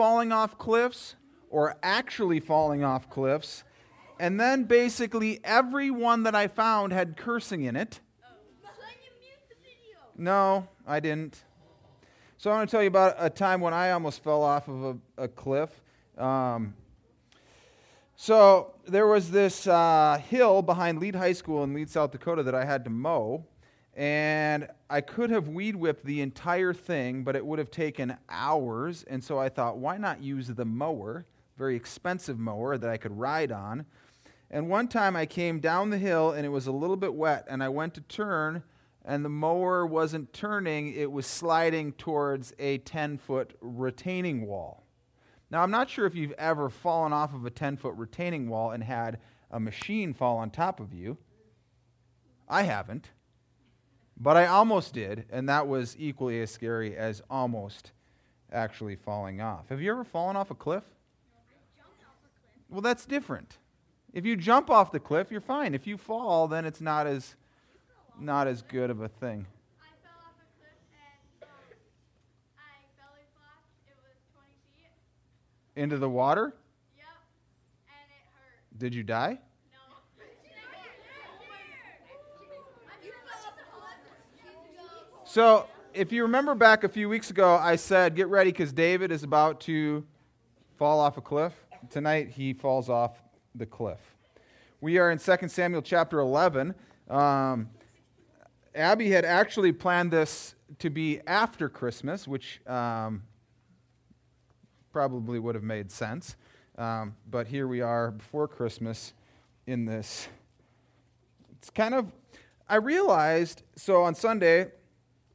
falling off cliffs or actually falling off cliffs. And then basically every one that I found had cursing in it. No, I didn't. So I want to tell you about a time when I almost fell off of a, a cliff. Um, so there was this uh, hill behind Lead High School in Lead, South Dakota that I had to mow. And I could have weed whipped the entire thing, but it would have taken hours. And so I thought, why not use the mower, very expensive mower that I could ride on? And one time I came down the hill and it was a little bit wet, and I went to turn, and the mower wasn't turning, it was sliding towards a 10 foot retaining wall. Now, I'm not sure if you've ever fallen off of a 10 foot retaining wall and had a machine fall on top of you. I haven't. But I almost did, and that was equally as scary as almost actually falling off. Have you ever fallen off a cliff? Well, that's different. If you jump off the cliff, you're fine. If you fall, then it's not as not as good of a thing. Into the water? Yep. And it hurt. Did you die? No. So, if you remember back a few weeks ago, I said, get ready because David is about to fall off a cliff. Tonight, he falls off the cliff. We are in 2 Samuel chapter 11. Um, Abby had actually planned this to be after Christmas, which um, probably would have made sense. Um, but here we are before Christmas in this. It's kind of, I realized, so on Sunday,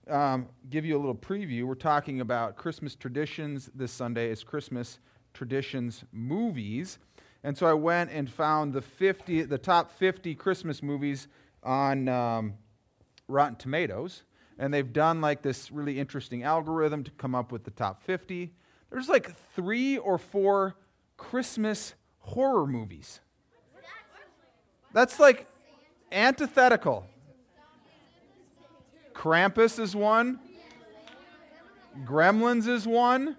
um, give you a little preview. We're talking about Christmas traditions. This Sunday is Christmas traditions movies. And so I went and found the 50, the top 50 Christmas movies on um, Rotten Tomatoes. And they've done like this really interesting algorithm to come up with the top 50. There's like three or four Christmas horror movies. That's like antithetical. Krampus is one. Gremlins is one.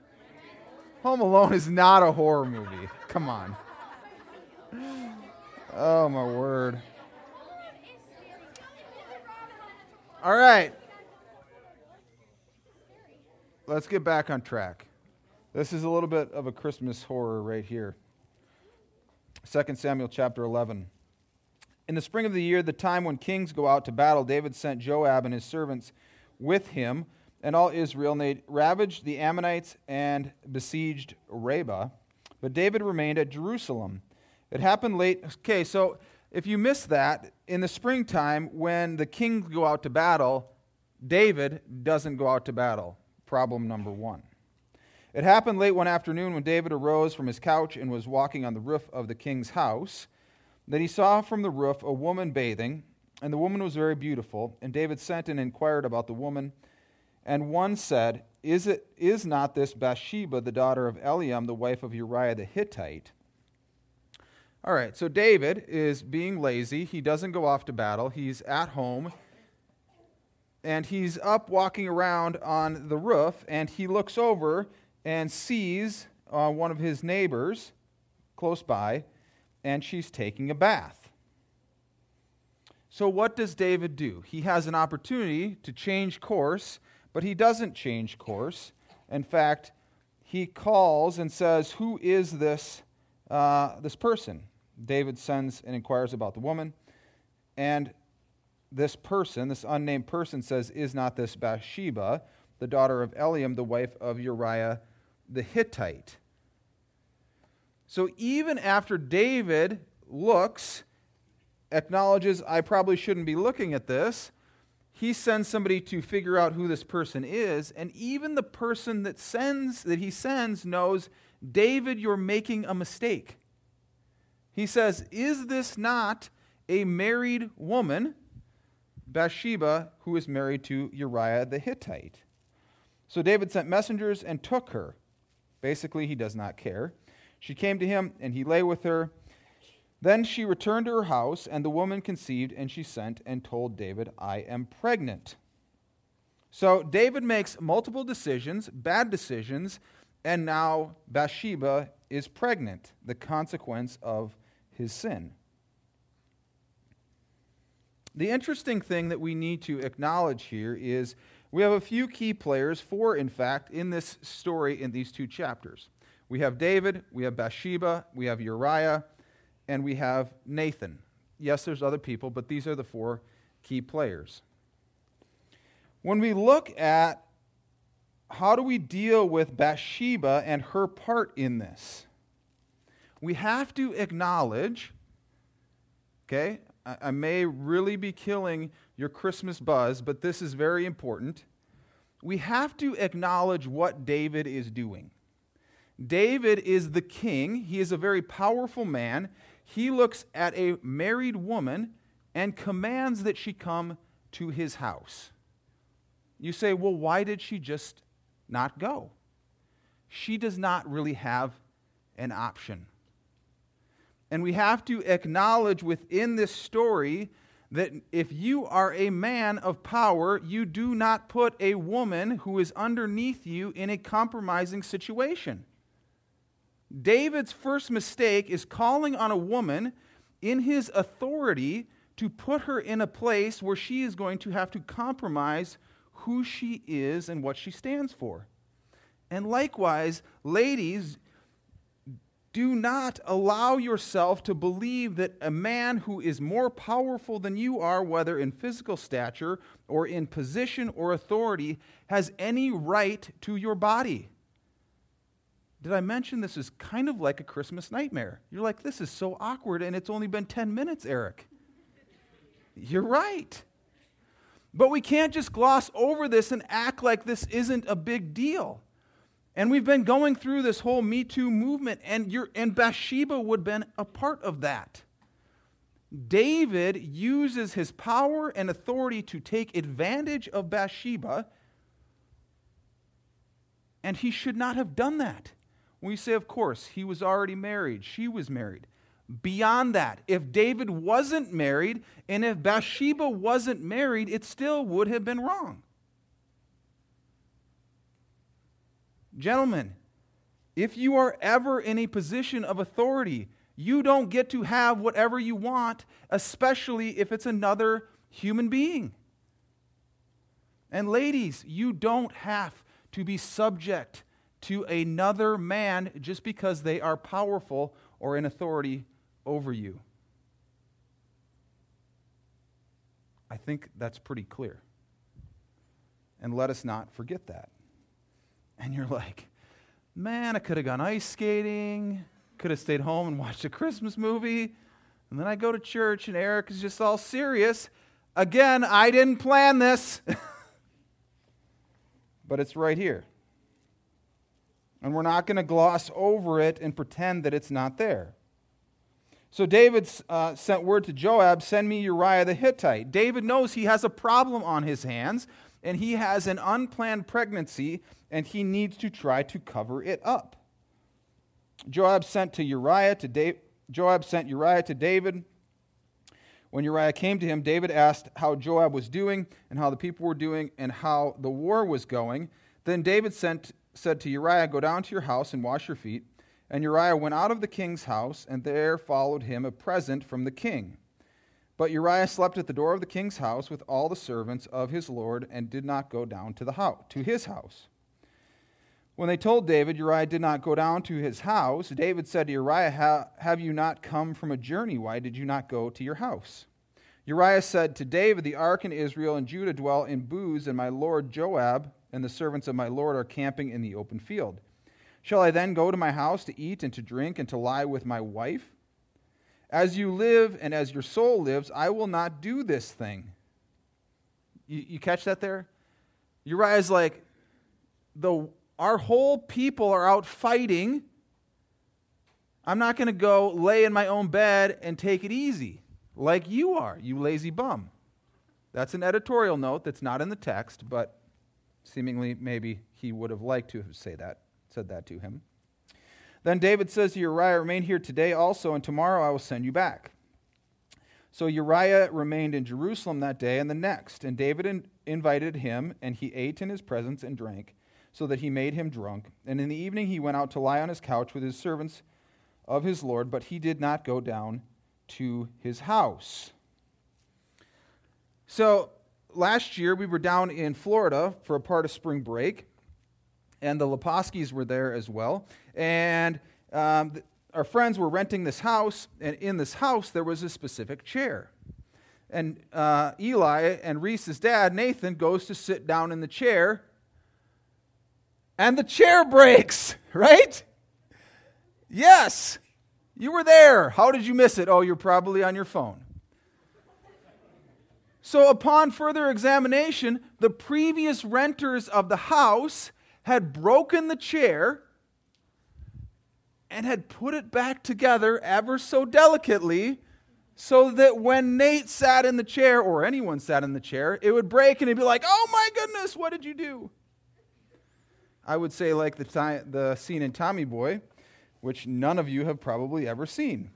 Home Alone is not a horror movie. Come on. Oh, my word. All right. Let's get back on track. This is a little bit of a Christmas horror right here. 2 Samuel chapter 11. In the spring of the year, the time when kings go out to battle, David sent Joab and his servants with him and all Israel, and they ravaged the Ammonites and besieged Rabbah. But David remained at Jerusalem. It happened late. Okay, so if you miss that, in the springtime, when the kings go out to battle, David doesn't go out to battle. Problem number one. It happened late one afternoon when David arose from his couch and was walking on the roof of the king's house that he saw from the roof a woman bathing, and the woman was very beautiful. And David sent and inquired about the woman. And one said, Is, it, is not this Bathsheba, the daughter of Eliam, the wife of Uriah the Hittite? All right, so David is being lazy. He doesn't go off to battle, he's at home. And he's up walking around on the roof, and he looks over and sees uh, one of his neighbors close by and she's taking a bath. So, what does David do? He has an opportunity to change course, but he doesn't change course. In fact, he calls and says, Who is this, uh, this person? David sends and inquires about the woman. And this person, this unnamed person, says, Is not this Bathsheba, the daughter of Eliam, the wife of Uriah the Hittite? So even after David looks, acknowledges, I probably shouldn't be looking at this, he sends somebody to figure out who this person is, and even the person that sends that he sends knows, David, you're making a mistake. He says, Is this not a married woman, Bathsheba, who is married to Uriah the Hittite? So David sent messengers and took her. Basically, he does not care. She came to him, and he lay with her. Then she returned to her house, and the woman conceived, and she sent and told David, I am pregnant. So David makes multiple decisions, bad decisions, and now Bathsheba is pregnant, the consequence of his sin. The interesting thing that we need to acknowledge here is we have a few key players, four in fact, in this story in these two chapters. We have David, we have Bathsheba, we have Uriah, and we have Nathan. Yes, there's other people, but these are the four key players. When we look at how do we deal with Bathsheba and her part in this, we have to acknowledge, okay, I, may really be killing your Christmas buzz, but this is very important. We have to acknowledge what David is doing. David is the king, he is a very powerful man. He looks at a married woman and commands that she come to his house. You say, well, why did she just not go? She does not really have an option. And we have to acknowledge within this story that if you are a man of power, you do not put a woman who is underneath you in a compromising situation. David's first mistake is calling on a woman in his authority to put her in a place where she is going to have to compromise who she is and what she stands for. And likewise, ladies, do not allow yourself to believe that a man who is more powerful than you are, whether in physical stature or in position or authority, has any right to your body. Did I mention this is kind of like a Christmas nightmare? You're like, this is so awkward, and it's only been 10 minutes, Eric. You're right. But we can't just gloss over this and act like this isn't a big deal. And we've been going through this whole Me Too movement, and, you and Bathsheba would have been a part of that. David uses his power and authority to take advantage of Bathsheba, and he should not have done that. We say, of course, he was already married, she was married. Beyond that, if David wasn't married and if Bathsheba wasn't married, it still would have been wrong. Gentlemen, if you are ever in a position of authority, you don't get to have whatever you want, especially if it's another human being. And ladies, you don't have to be subject to another man just because they are powerful or in authority over you. I think that's pretty clear. And let us not forget that and you're like, man, I could have gone ice skating, could have stayed home and watched a Christmas movie. And then I go to church, and Eric is just all serious. Again, I didn't plan this. but it's right here. And we're not going to gloss over it and pretend that it's not there. So David uh, sent word to Joab, send me Uriah the Hittite. David knows he has a problem on his hands, and he has an unplanned pregnancy, and he needs to try to cover it up. Joab sent to Uriah to David. Joab sent Uriah to David. When Uriah came to him, David asked how Joab was doing and how the people were doing and how the war was going. Then David sent, said to Uriah, Go down to your house and wash your feet. And Uriah went out of the king's house, and there followed him a present from the king. But Uriah slept at the door of the king's house with all the servants of his lord and did not go down to, the house, to his house. When they told David Uriah did not go down to his house, David said to Uriah, Have you not come from a journey? Why did you not go to your house? Uriah said to David, The ark and Israel and Judah dwell in booths, and my lord Joab and the servants of my lord are camping in the open field. Shall I then go to my house to eat and to drink and to lie with my wife? As you live and as your soul lives, I will not do this thing. You, you catch that there? Uriah's like, the, our whole people are out fighting. I'm not going to go lay in my own bed and take it easy like you are, you lazy bum. That's an editorial note that's not in the text, but seemingly maybe he would have liked to have say that, said that to him. Then David says to Uriah, Remain here today also, and tomorrow I will send you back. So Uriah remained in Jerusalem that day and the next, and David in- invited him, and he ate in his presence and drank. so that he made him drunk. And in the evening he went out to lie on his couch with his servants of his Lord, but he did not go down to his house. So last year we were down in Florida for a part of spring break, and the Leposkis were there as well. And um, our friends were renting this house, and in this house there was a specific chair. And uh, Eli and Reese's dad, Nathan, goes to sit down in the chair, and the chair breaks, right? Yes, you were there. How did you miss it? Oh, you're probably on your phone. So, upon further examination, the previous renters of the house had broken the chair and had put it back together ever so delicately so that when Nate sat in the chair or anyone sat in the chair, it would break and he'd be like, oh my goodness, what did you do? I would say, like the, the scene in Tommy Boy, which none of you have probably ever seen.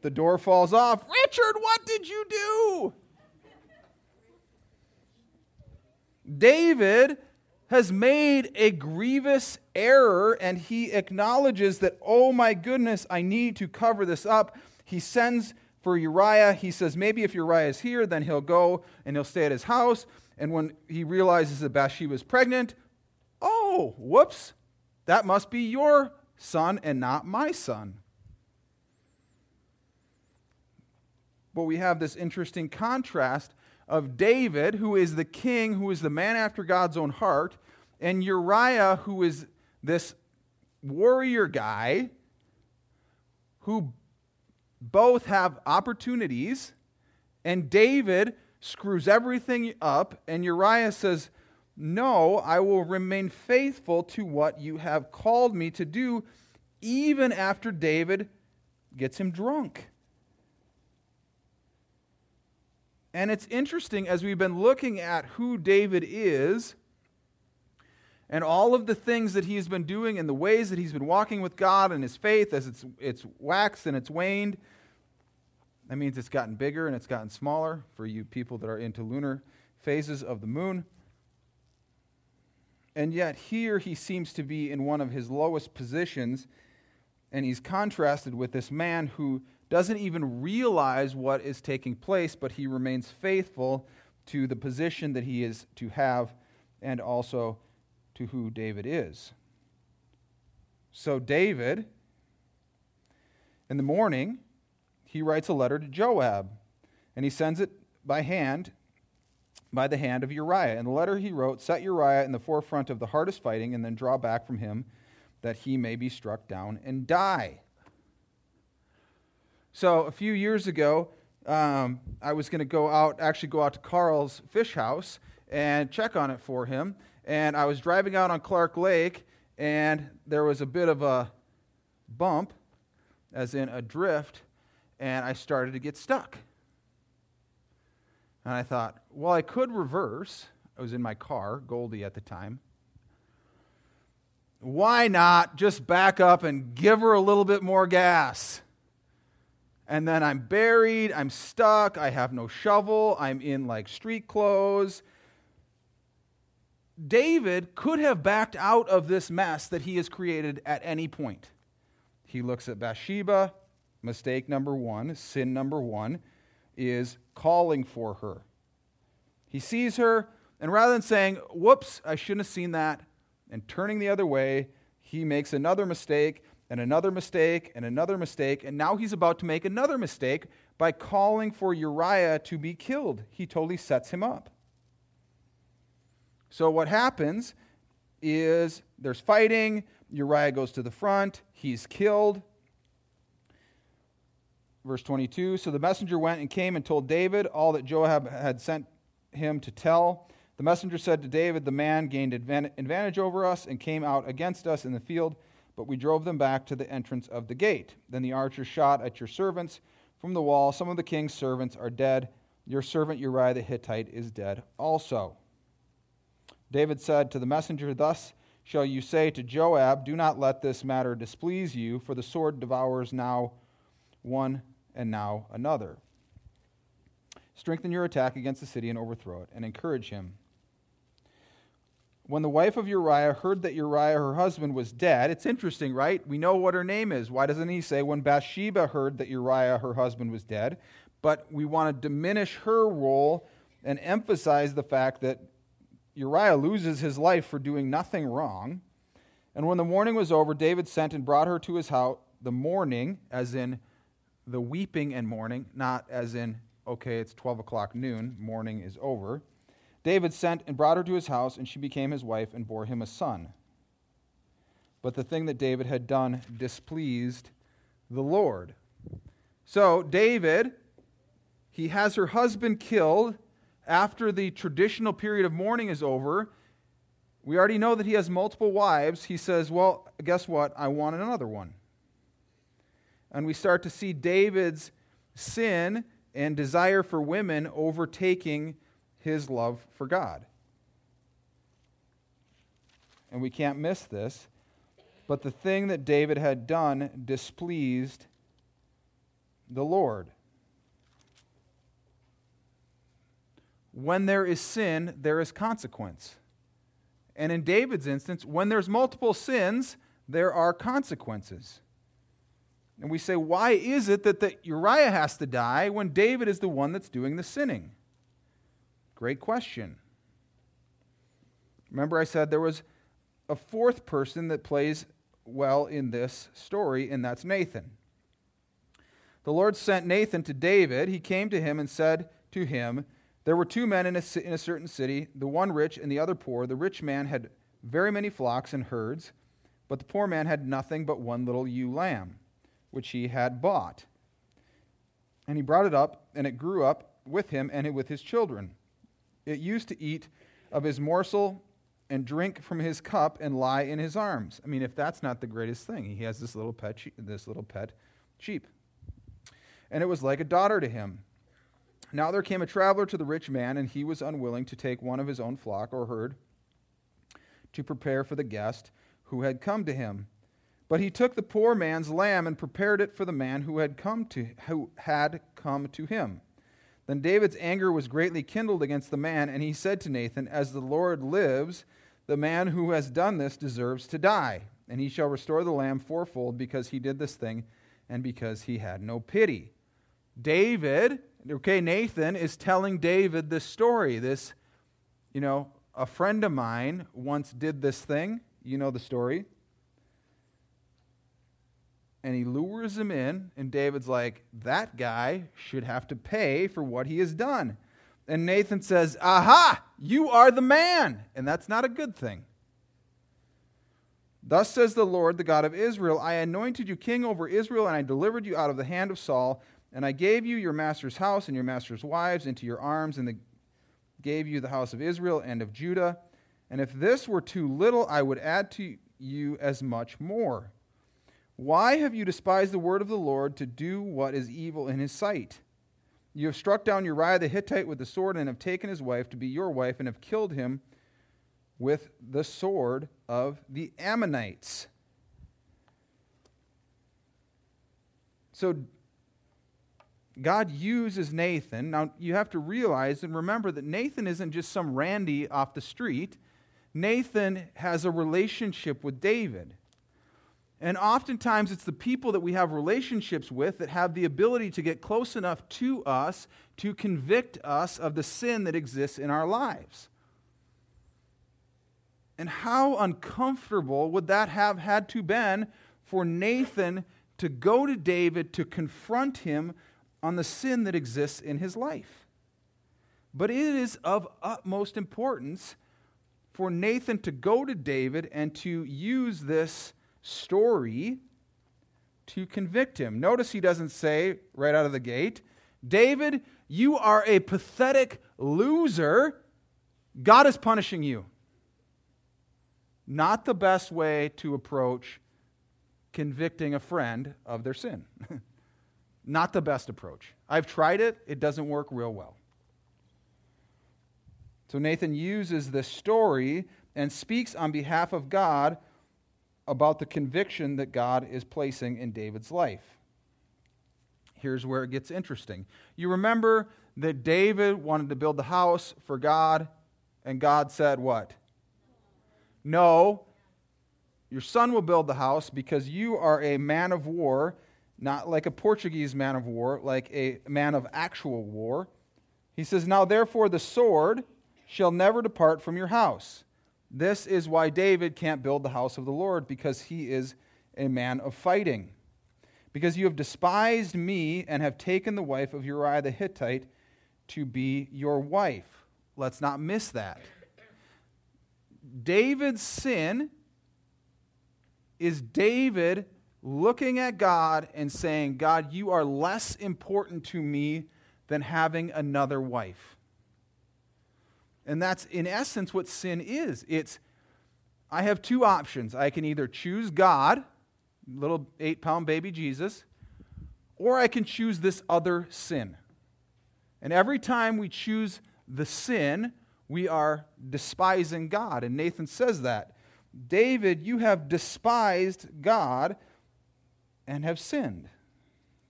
The door falls off. Richard, what did you do? David has made a grievous error and he acknowledges that, oh my goodness, I need to cover this up. He sends for Uriah. He says, maybe if Uriah is here, then he'll go and he'll stay at his house. And when he realizes that Bathsheba is pregnant, oh, whoops, that must be your son and not my son. But we have this interesting contrast of David, who is the king, who is the man after God's own heart, and Uriah, who is this warrior guy who both have opportunities, and David screws everything up, and Uriah says, No, I will remain faithful to what you have called me to do, even after David gets him drunk. And it's interesting as we've been looking at who David is and all of the things that he's been doing and the ways that he's been walking with God and his faith as it's, it's waxed and it's waned. That means it's gotten bigger and it's gotten smaller for you people that are into lunar phases of the moon. And yet, here he seems to be in one of his lowest positions, and he's contrasted with this man who doesn't even realize what is taking place, but he remains faithful to the position that he is to have and also to who David is. So, David, in the morning, he writes a letter to Joab, and he sends it by hand, by the hand of Uriah. In the letter he wrote, Set Uriah in the forefront of the hardest fighting, and then draw back from him that he may be struck down and die. So a few years ago, um, I was going to go out, actually go out to Carl's fish house and check on it for him. And I was driving out on Clark Lake, and there was a bit of a bump, as in a drift, and I started to get stuck. And I thought, well, I could reverse. I was in my car, Goldie at the time. Why not just back up and give her a little bit more gas? And then I'm buried, I'm stuck, I have no shovel, I'm in like street clothes. David could have backed out of this mess that he has created at any point. He looks at Bathsheba, mistake number one, sin number one is calling for her. He sees her, and rather than saying, Whoops, I shouldn't have seen that, and turning the other way, he makes another mistake and another mistake and another mistake, and now he's about to make another mistake by calling for Uriah to be killed. He totally sets him up. So what happens is there's fighting, Uriah goes to the front, he's killed. Verse 22 So the messenger went and came and told David all that Joab had sent him to tell. The messenger said to David, The man gained advantage over us and came out against us in the field but we drove them back to the entrance of the gate. Then the archers shot at your servants from the wall. Some of the king's servants are dead. Your servant Uriah the Hittite is dead also. David said to the messenger, Thus shall you say to Joab, Do not let this matter displease you, for the sword devours now one and now another. Strengthen your attack against the city and overthrow it, and encourage him. When the wife of Uriah heard that Uriah, her husband, was dead, it's interesting, right? We know what her name is. Why doesn't he say when Bathsheba heard that Uriah, her husband, was dead? But we want to diminish her role and emphasize the fact that Uriah loses his life for doing nothing wrong. And when the mourning was over, David sent and brought her to his house. The mourning, as in the weeping and mourning, not as in, okay, it's 12 o'clock noon, morning is over. David sent and brought her to his house, and she became his wife and bore him a son. But the thing that David had done displeased the Lord. So, David, he has her husband killed after the traditional period of mourning is over. We already know that he has multiple wives. He says, Well, guess what? I want another one. And we start to see David's sin and desire for women overtaking his love for God. And we can't miss this. But the thing that David had done displeased the Lord. When there is sin, there is consequence. And in David's instance, when there's multiple sins, there are consequences. And we say, why is it that Uriah has to die when David is the one that's doing the sinning? Great question. Remember, I said there was a fourth person that plays well in this story, and that's Nathan. The Lord sent Nathan to David. He came to him and said to him, There were two men in a, in a certain city, the one rich and the other poor. The rich man had very many flocks and herds, but the poor man had nothing but one little ewe lamb, which he had bought. And he brought it up, and it grew up with him and with his children. It used to eat of his morsel and drink from his cup and lie in his arms. I mean, if that's not the greatest thing, he has this little pet, this little pet sheep, and it was like a daughter to him. Now there came a traveler to the rich man, and he was unwilling to take one of his own flock or herd to prepare for the guest who had come to him. But he took the poor man's lamb and prepared it for the man who had come to who had come to him. Then David's anger was greatly kindled against the man, and he said to Nathan, As the Lord lives, the man who has done this deserves to die, and he shall restore the lamb fourfold because he did this thing and because he had no pity. David, okay, Nathan is telling David this story. This, you know, a friend of mine once did this thing. You know the story and he lures him in, and David's like, That guy should have to pay for what he has done. And Nathan says, Aha, you are the man. And that's not a good thing. Thus says the Lord, the God of Israel I anointed you king over Israel, and I delivered you out of the hand of Saul, and I gave you your master's house and your master's wives into your arms, and the, gave you the house of Israel and of Judah. And if this were too little, I would add to you as much more. Why have you despised the word of the Lord to do what is evil in his sight? You have struck down Uriah the Hittite with the sword and have taken his wife to be your wife and have killed him with the sword of the Ammonites. So God uses Nathan. Now you have to realize and remember that Nathan isn't just some Randy off the street. Nathan has a relationship with David. And oftentimes, it's the people that we have relationships with that have the ability to get close enough to us to convict us of the sin that exists in our lives. And how uncomfortable would that have had to been for Nathan to go to David to confront him on the sin that exists in his life? But it is of utmost importance for Nathan to go to David and to use this story to convict him. Notice he doesn't say right out of the gate, David, you are a pathetic loser. God is punishing you. Not the best way to approach convicting a friend of their sin. Not the best approach. I've tried it, it doesn't work real well. So Nathan uses this story and speaks on behalf of God about the conviction that God is placing in David's life. Here's where it gets interesting. You remember that David wanted to build the house for God, and God said, What? No, your son will build the house because you are a man of war, not like a Portuguese man of war, like a man of actual war. He says, Now therefore the sword shall never depart from your house. This is why David can't build the house of the Lord, because he is a man of fighting. Because you have despised me and have taken the wife of Uriah the Hittite to be your wife. Let's not miss that. David's sin is David looking at God and saying, God, you are less important to me than having another wife. And that's in essence what sin is. It's, I have two options. I can either choose God, little eight pound baby Jesus, or I can choose this other sin. And every time we choose the sin, we are despising God. And Nathan says that. David, you have despised God and have sinned.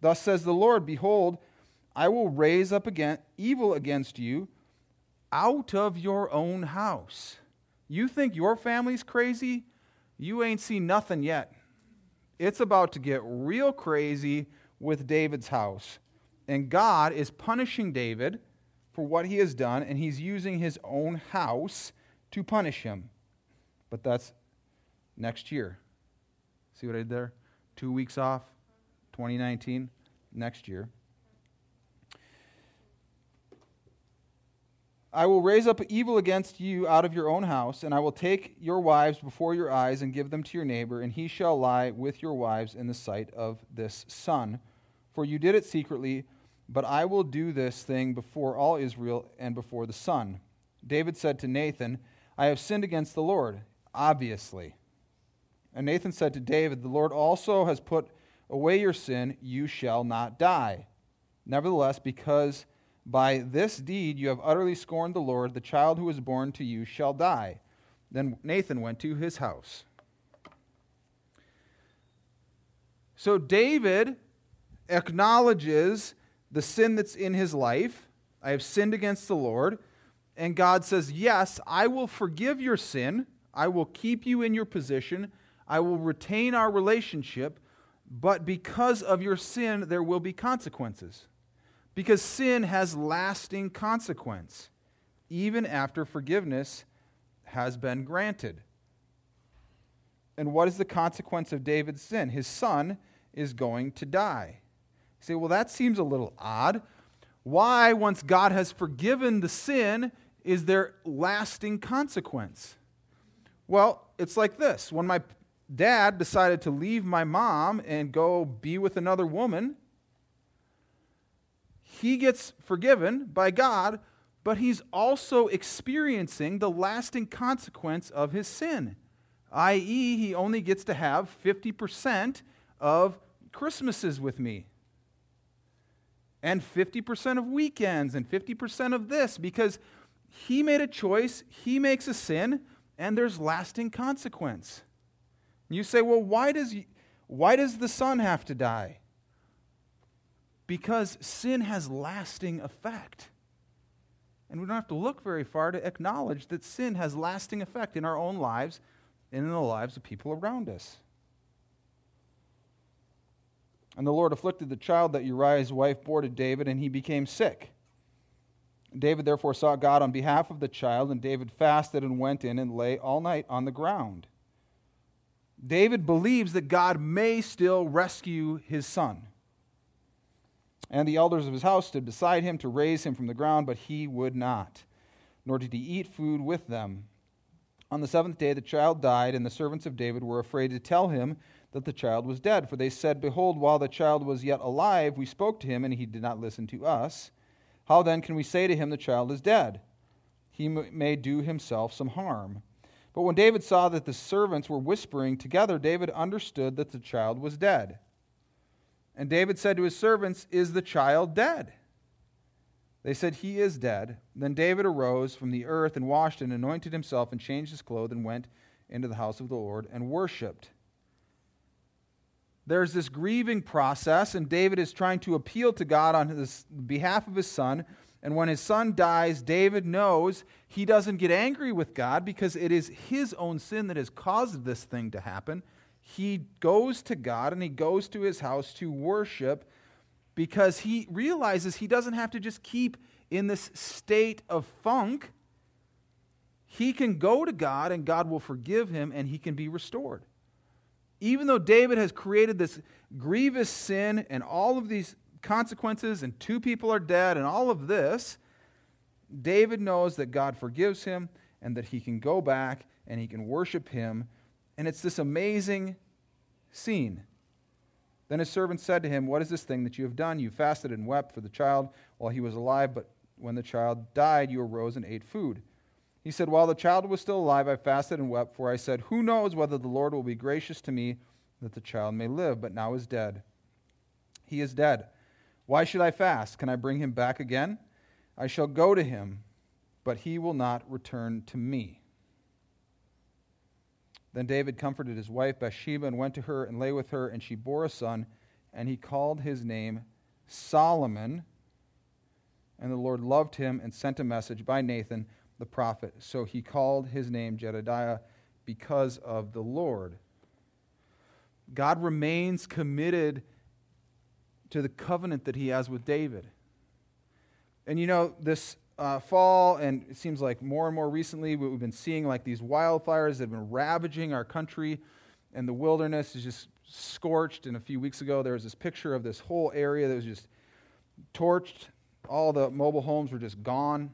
Thus says the Lord Behold, I will raise up again evil against you out of your own house. You think your family's crazy? You ain't seen nothing yet. It's about to get real crazy with David's house. And God is punishing David for what he has done, and he's using his own house to punish him. But that's next year. See what I did there? Two weeks off, 2019, next year. I will raise up evil against you out of your own house, and I will take your wives before your eyes and give them to your neighbor, and he shall lie with your wives in the sight of this sun. For you did it secretly, but I will do this thing before all Israel and before the sun. David said to Nathan, I have sinned against the Lord, obviously. And Nathan said to David, The Lord also has put away your sin, you shall not die. Nevertheless, because by this deed you have utterly scorned the Lord, the child who is born to you shall die. Then Nathan went to his house. So David acknowledges the sin that's in his life. I have sinned against the Lord. And God says, Yes, I will forgive your sin. I will keep you in your position. I will retain our relationship. But because of your sin, there will be consequences. Because sin has lasting consequence, even after forgiveness has been granted. And what is the consequence of David's sin? His son is going to die. You say, well, that seems a little odd. Why, once God has forgiven the sin, is there lasting consequence? Well, it's like this. When my dad decided to leave my mom and go be with another woman, he gets forgiven by God, but he's also experiencing the lasting consequence of his sin, i.e., he only gets to have 50% of Christmases with me and 50% of weekends and 50% of this because he made a choice, he makes a sin, and there's lasting consequence. You say, well, why does, why does the son have to die? Because sin has lasting effect. And we don't have to look very far to acknowledge that sin has lasting effect in our own lives and in the lives of people around us. And the Lord afflicted the child that Uriah's wife bore to David, and he became sick. David therefore sought God on behalf of the child, and David fasted and went in and lay all night on the ground. David believes that God may still rescue his son. And the elders of his house stood beside him to raise him from the ground, but he would not, nor did he eat food with them. On the seventh day, the child died, and the servants of David were afraid to tell him that the child was dead. For they said, Behold, while the child was yet alive, we spoke to him, and he did not listen to us. How then can we say to him, The child is dead? He may do himself some harm. But when David saw that the servants were whispering together, David understood that the child was dead. And David said to his servants, Is the child dead? They said, He is dead. Then David arose from the earth and washed and anointed himself and changed his clothes and went into the house of the Lord and worshipped there's this grieving process, and David is trying to appeal to God on his behalf of his son. And when his son dies, David knows he doesn't get angry with God because it is his own sin that has caused this thing to happen. He goes to God and he goes to his house to worship because he realizes he doesn't have to just keep in this state of funk. He can go to God and God will forgive him and he can be restored. Even though David has created this grievous sin and all of these consequences, and two people are dead, and all of this, David knows that God forgives him and that he can go back and he can worship him. And it's this amazing scene. Then his servant said to him, What is this thing that you have done? You fasted and wept for the child while he was alive, but when the child died, you arose and ate food. He said, While the child was still alive, I fasted and wept, for I said, Who knows whether the Lord will be gracious to me that the child may live, but now is dead. He is dead. Why should I fast? Can I bring him back again? I shall go to him, but he will not return to me. Then David comforted his wife Bathsheba and went to her and lay with her, and she bore a son, and he called his name Solomon. And the Lord loved him and sent a message by Nathan the prophet. So he called his name Jedidiah because of the Lord. God remains committed to the covenant that he has with David. And you know, this uh, fall, and it seems like more and more recently, we've been seeing like these wildfires that have been ravaging our country, and the wilderness is just scorched. And a few weeks ago, there was this picture of this whole area that was just torched. All the mobile homes were just gone.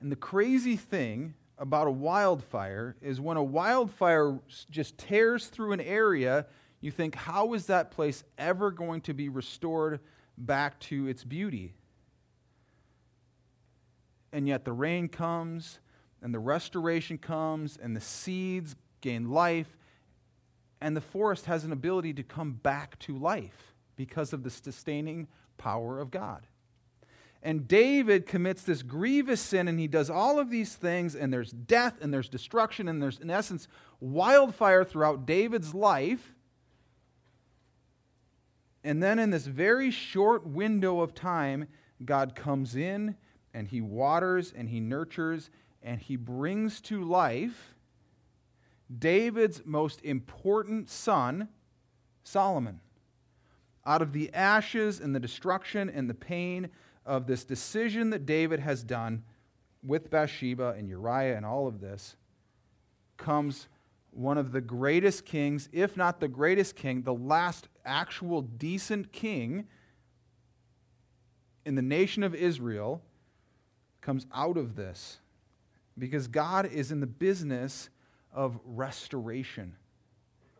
And the crazy thing about a wildfire is when a wildfire just tears through an area, you think, how is that place ever going to be restored back to its beauty? And yet the rain comes, and the restoration comes, and the seeds gain life, and the forest has an ability to come back to life because of the sustaining power of God. And David commits this grievous sin, and he does all of these things, and there's death, and there's destruction, and there's, in essence, wildfire throughout David's life. And then, in this very short window of time, God comes in and he waters and he nurtures and he brings to life David's most important son, Solomon. Out of the ashes and the destruction and the pain of this decision that David has done with Bathsheba and Uriah and all of this comes one of the greatest kings, if not the greatest king, the last actual decent king in the nation of Israel comes out of this because God is in the business of restoration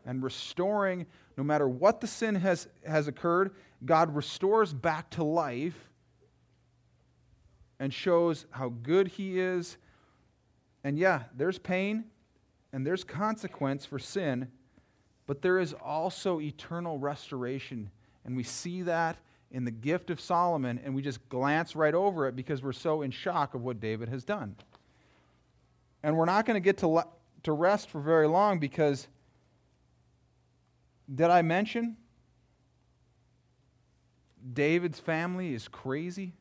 and restoring no matter what the sin has, has occurred god restores back to life and shows how good he is. And yeah, there's pain and there's consequence for sin, but there is also eternal restoration. And we see that in the gift of Solomon, and we just glance right over it because we're so in shock of what David has done. And we're not going to get to, le- to rest for very long because, did I mention David's family is crazy?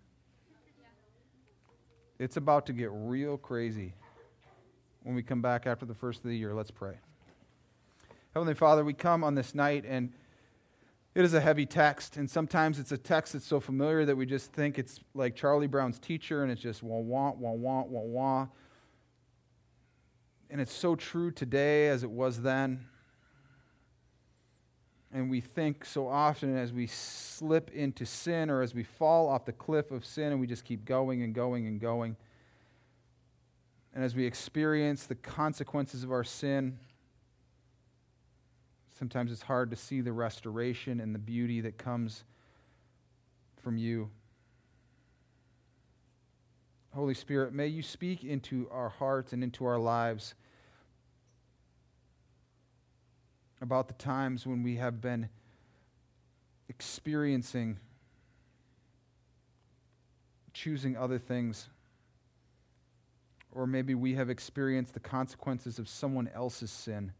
It's about to get real crazy when we come back after the first of the year. Let's pray. Heavenly Father, we come on this night and it is a heavy text, and sometimes it's a text that's so familiar that we just think it's like Charlie Brown's teacher, and it's just wah wah wah wah wah wah. And it's so true today as it was then. And we think so often as we slip into sin or as we fall off the cliff of sin and we just keep going and going and going. And as we experience the consequences of our sin, sometimes it's hard to see the restoration and the beauty that comes from you. Holy Spirit, may you speak into our hearts and into our lives about the times when we have been experiencing choosing other things. Or maybe we have experienced the consequences of someone else's sin.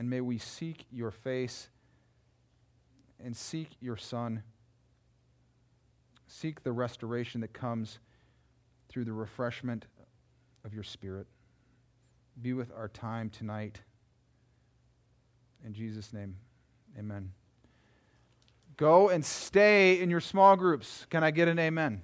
And may we seek your face and seek your Son seek the restoration that comes through the refreshment of your spirit. Be with our time tonight. In Jesus' name, amen. Go and stay in your small groups. Can I get an amen?